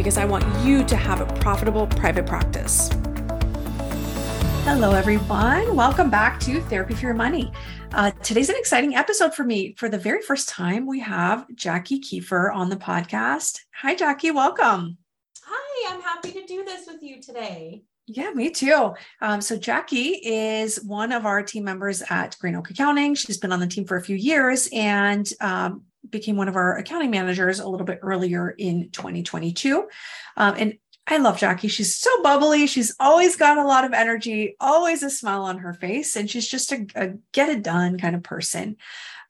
because I want you to have a profitable private practice. Hello, everyone. Welcome back to Therapy for Your Money. Uh, today's an exciting episode for me. For the very first time, we have Jackie Kiefer on the podcast. Hi, Jackie. Welcome. Hi, I'm happy to do this with you today. Yeah, me too. Um, so Jackie is one of our team members at Green Oak Accounting. She's been on the team for a few years, and um, became one of our accounting managers a little bit earlier in 2022. Um, and I love Jackie. She's so bubbly. She's always got a lot of energy, always a smile on her face, and she's just a, a get it done kind of person.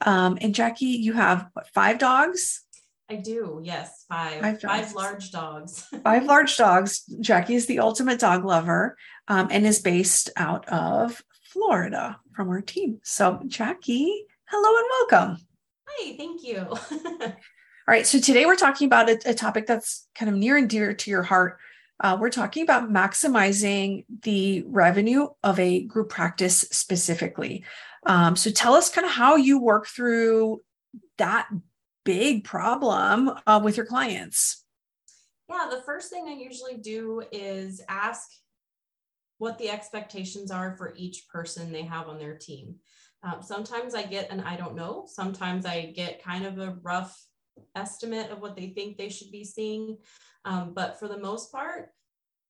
Um, and Jackie, you have what, five dogs? I do. Yes, five. Five, five large dogs. five large dogs. Jackie is the ultimate dog lover um, and is based out of Florida from our team. So, Jackie, hello and welcome. Hi, thank you. All right. So today we're talking about a, a, topic that's kind of near and dear to your heart. Uh, we're talking about maximizing the revenue of a group practice specifically. Um, so tell us kind of how you work through that big problem uh, with your clients. Yeah, the first thing I usually do is ask what the expectations are for each person they have on their team. Um, sometimes I get an I don't know. Sometimes I get kind of a rough estimate of what they think they should be seeing. Um, but for the most part,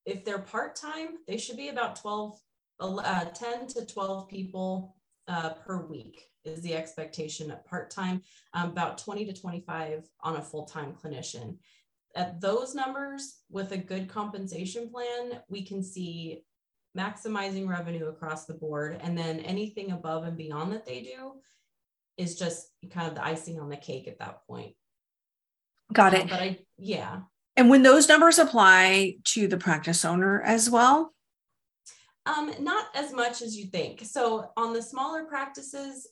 if they're part time, they should be about 12, uh, 10 to 12 people uh, per week is the expectation at part time, um, about 20 to 25 on a full time clinician. At those numbers, with a good compensation plan, we can see maximizing revenue across the board. And then anything above and beyond that they do is just kind of the icing on the cake at that point. Got it. Uh, but I, yeah. And when those numbers apply to the practice owner as well? Um, not as much as you think. So on the smaller practices,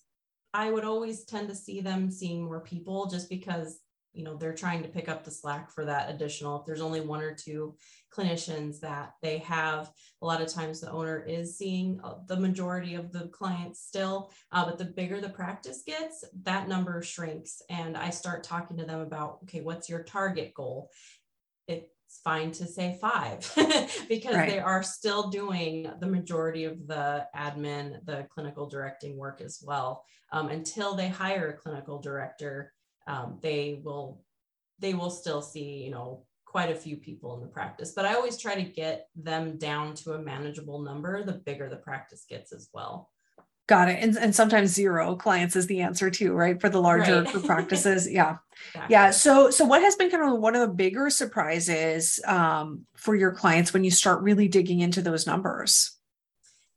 I would always tend to see them seeing more people just because you know they're trying to pick up the slack for that additional if there's only one or two clinicians that they have a lot of times the owner is seeing uh, the majority of the clients still uh, but the bigger the practice gets that number shrinks and i start talking to them about okay what's your target goal it's fine to say five because right. they are still doing the majority of the admin the clinical directing work as well um, until they hire a clinical director um, they will they will still see you know quite a few people in the practice but i always try to get them down to a manageable number the bigger the practice gets as well. Got it. And, and sometimes zero clients is the answer too right? For the larger right. practices. Yeah. Exactly. yeah. So so what has been kind of one of the bigger surprises um, for your clients when you start really digging into those numbers?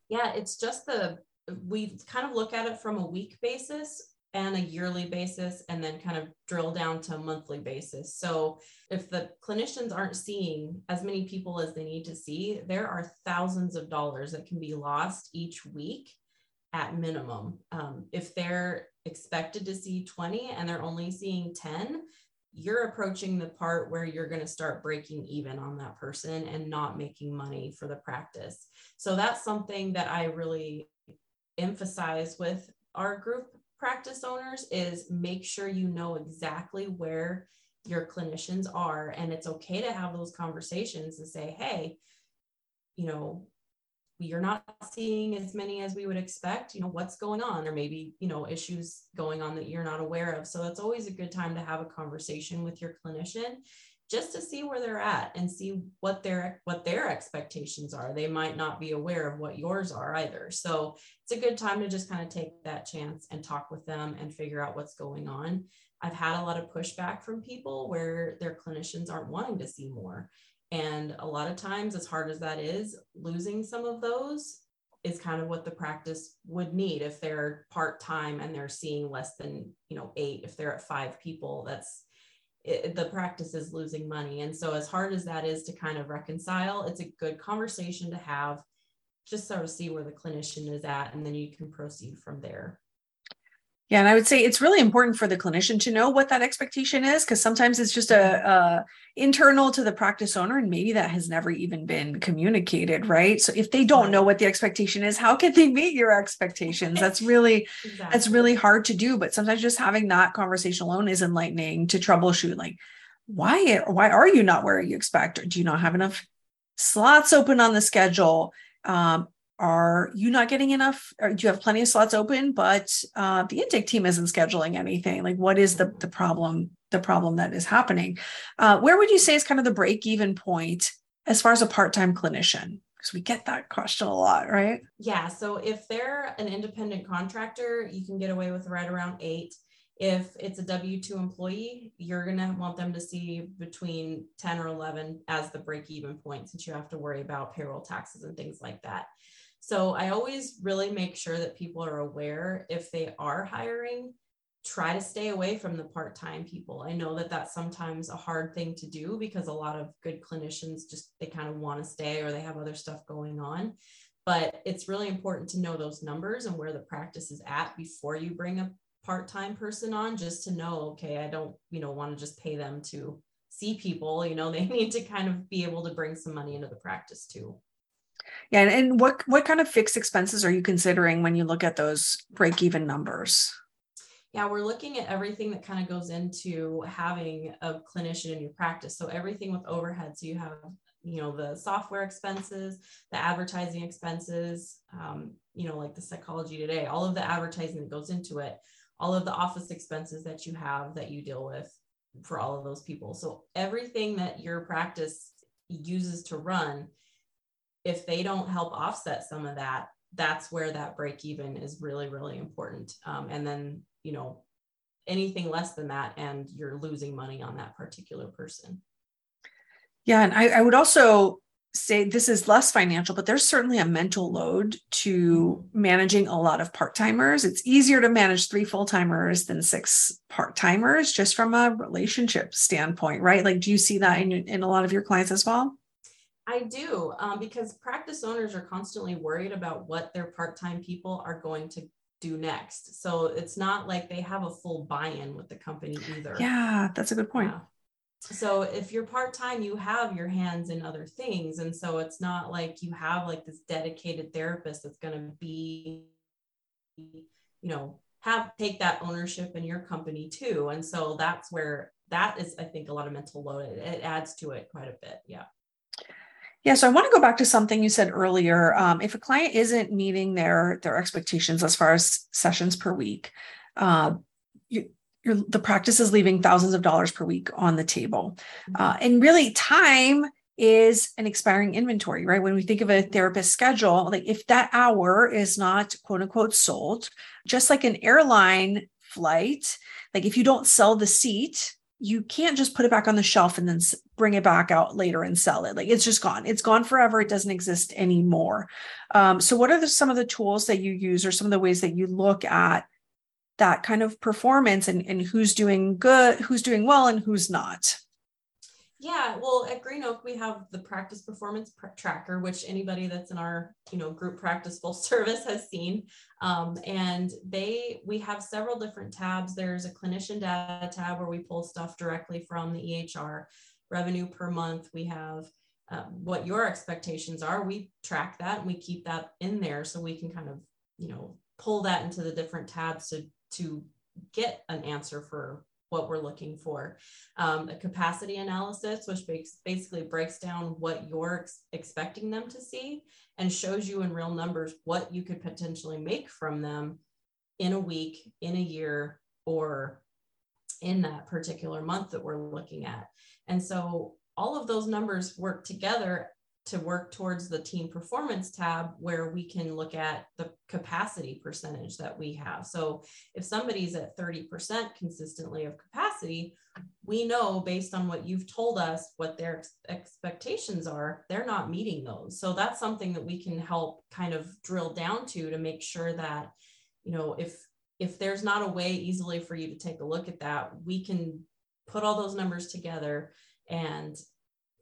Yeah it's just the we kind of look at it from a week basis and a yearly basis and then kind of drill down to a monthly basis. So if the clinicians aren't seeing as many people as they need to see, there are thousands of dollars that can be lost each week at minimum. Um, if they're expected to see 20 and they're only seeing 10, you're approaching the part where you're going to start breaking even on that person and not making money for the practice. So that's something that I really emphasize with our group practice owners is make sure you know exactly where your clinicians are. And it's okay to have those conversations and say hey you know you're not seeing as many as we would expect. You know what's going on? Or maybe you know issues going on that you're not aware of. So it's always a good time to have a conversation with your clinician just to see where they're at and see what their what their expectations are. They might not be aware of what yours are either. So it's a good time to just kind of take that chance and talk with them and figure out what's going on. I've had a lot of pushback from people where their clinicians aren't wanting to see more. And a lot of times as hard as that is losing some of those is kind of what the practice would need. If they're part-time and they're seeing less than you know eight if they're at five people that's it, the practice is losing money. And so, as hard as that is to kind of reconcile, it's a good conversation to have, just sort of see where the clinician is at, and then you can proceed from there. Yeah, and I would say it's really important for the clinician to know what that expectation is because sometimes it's just a, a, internal to the practice owner, and maybe that has never even been communicated, right? So if they don't know what the expectation is, how can they meet your expectations? That's really exactly. that's really hard to do. But sometimes just having that conversation alone is enlightening to troubleshoot. Like, why why are you not where you expect? Or do you not have enough slots open on the schedule? Um, are you not getting enough or do you have plenty of slots open but uh, the intake team isn't scheduling anything? Like what is the, the problem the problem that is happening? Uh, where would you say is kind of the break even point as far as a part-time clinician? Because we get that question a lot right? Yeah so if they're an independent contractor you can get away with right around eight. If it's a w2 employee you're going to want them to see between 10 or 11 as the break even point since you have to worry about payroll taxes and things like that so I always really make sure that people are aware if they are hiring, try to stay away from the part time people. I know that that's sometimes a hard thing to do because a lot of good clinicians just they kind of want to stay or they have other stuff going on. But it's really important to know those numbers and where the practice is at before you bring a part-time person on just to know okay i don't you know want to just pay them to see people you know they need to kind of be able to bring some money into the practice too yeah, and what what kind of fixed expenses are you considering when you look at those break even numbers? Yeah, we're looking at everything that kind of goes into having a clinician in your practice. So everything with overhead. So you have, you know, the software expenses, the advertising expenses, um, you know, like the psychology today, all of the advertising that goes into it, all of the office expenses that you have that you deal with for all of those people. So everything that your practice uses to run if they don't help offset some of that, that's where that break even is really, really important. Um, and then, you know, anything less than that, and you're losing money on that particular person. Yeah. And I, I would also say this is less financial, but there's certainly a mental load to managing a lot of part timers. It's easier to manage three full timers than six part timers, just from a relationship standpoint, right? Like, do you see that in, in a lot of your clients as well? I do, um, because practice owners are constantly worried about what their part time people are going to do next. So it's not like they have a full buy in with the company either. Yeah, that's a good point. Yeah. So if you're part time, you have your hands in other things. And so it's not like you have like this dedicated therapist that's going to be, you know, have take that ownership in your company too. And so that's where that is, I think, a lot of mental load. It, it adds to it quite a bit. Yeah. Yeah, so I want to go back to something you said earlier. Um, if a client isn't meeting their their expectations as far as sessions per week, uh, you, the practice is leaving thousands of dollars per week on the table, mm-hmm. uh, and really time is an expiring inventory, right? When we think of a therapist schedule, like if that hour is not quote unquote sold, just like an airline flight, like if you don't sell the seat, you can't just put it back on the shelf and then bring it back out later and sell it. Like it's just gone. It's gone forever. It doesn't exist anymore. Um, so, what are the, some of the tools that you use, or some of the ways that you look at that kind of performance and, and who's doing good, who's doing well, and who's not? Yeah, well, at Green Oak we have the practice performance pr- tracker, which anybody that's in our you know group practice full service has seen. Um, and they we have several different tabs. There's a clinician data tab where we pull stuff directly from the EHR. Revenue per month. We have uh, what your expectations are. We track that and we keep that in there so we can kind of you know pull that into the different tabs to to get an answer for what we're looking for. Um, a capacity analysis, which basically breaks down what you're ex- expecting them to see and shows you in real numbers what you could potentially make from them in a week, in a year, or in that particular month that we're looking at. And so all of those numbers work together to work towards the team performance tab where we can look at the capacity percentage that we have. So if somebody's at 30% consistently of capacity, we know based on what you've told us what their ex- expectations are, they're not meeting those. So that's something that we can help kind of drill down to to make sure that, you know, if if there's not a way easily for you to take a look at that, we can put all those numbers together and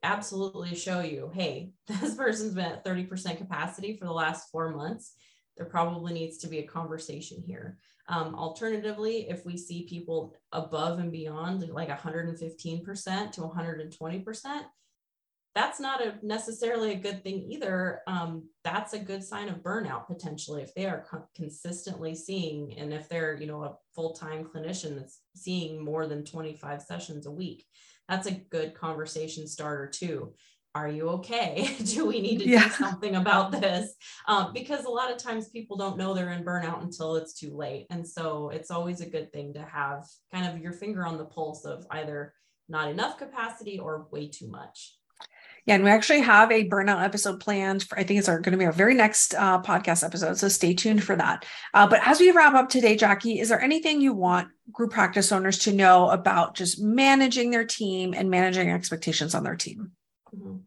absolutely show you hey this person's been at 30% capacity for the last four months. There probably needs to be a conversation here. Um, alternatively if we see people above and beyond like 115% to 120% that's not a necessarily a good thing either. Um, that's a good sign of burnout potentially if they are co- consistently seeing, and if they're you know a full time clinician that's seeing more than 25 sessions a week, that's a good conversation starter too. Are you okay? do we need to yeah. do something about this? Um, because a lot of times people don't know they're in burnout until it's too late, and so it's always a good thing to have kind of your finger on the pulse of either not enough capacity or way too much. Yeah, and we actually have a burnout episode planned for, I think it's going to be our very next uh, podcast episode. So stay tuned for that. Uh, but as we wrap up today, Jackie, is there anything you want group practice owners to know about just managing their team and managing expectations on their team? Mm-hmm.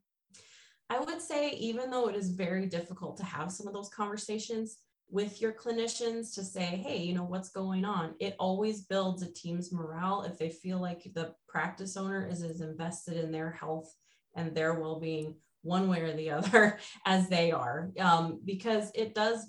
I would say, even though it is very difficult to have some of those conversations with your clinicians to say, hey, you know, what's going on? It always builds a team's morale if they feel like the practice owner is as invested in their health and their well-being one way or the other as they are. Um, because it does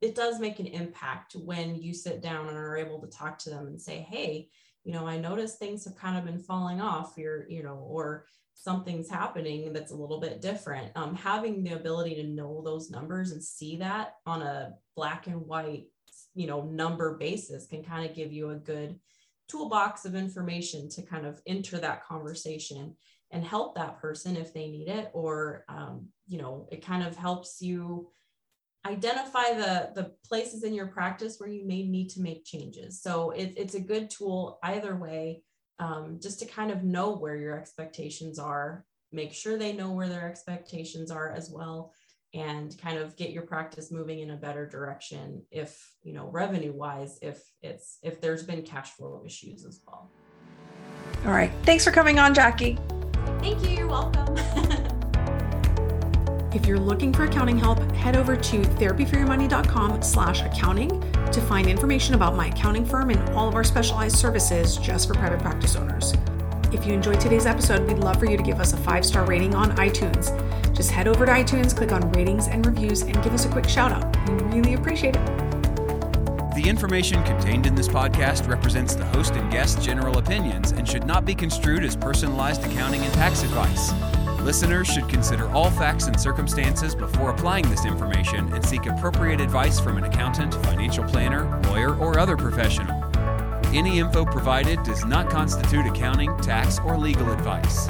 it does make an impact when you sit down and are able to talk to them and say hey you know i notice things have kind of been falling off you're you know or something's happening that's a little bit different. Um, having the ability to know those numbers and see that on a black and white you know number basis can kind of give you a good toolbox of information to kind of enter that conversation and help that person if they need it or um, you know it kind of helps you identify the the places in your practice where you may need to make changes. So it, it's a good tool either way um, just to kind of know where your expectations are make sure they know where their expectations are as well and kind of get your practice moving in a better direction if you know revenue wise if it's if there's been cash flow issues as well. All right. Thanks for coming on jackie Thank you. You're welcome. if you're looking for accounting help, head over to therapyforyourmoney.com slash accounting to find information about my accounting firm and all of our specialized services just for private practice owners. If you enjoyed today's episode, we'd love for you to give us a five star rating on iTunes. Just head over to iTunes, click on ratings and reviews, and give us a quick shout out. We really appreciate it. The information contained in this podcast represents the host and guest's general opinions and should not be construed as personalized accounting and tax advice. Listeners should consider all facts and circumstances before applying this information and seek appropriate advice from an accountant, financial planner, lawyer, or other professional. Any info provided does not constitute accounting, tax, or legal advice.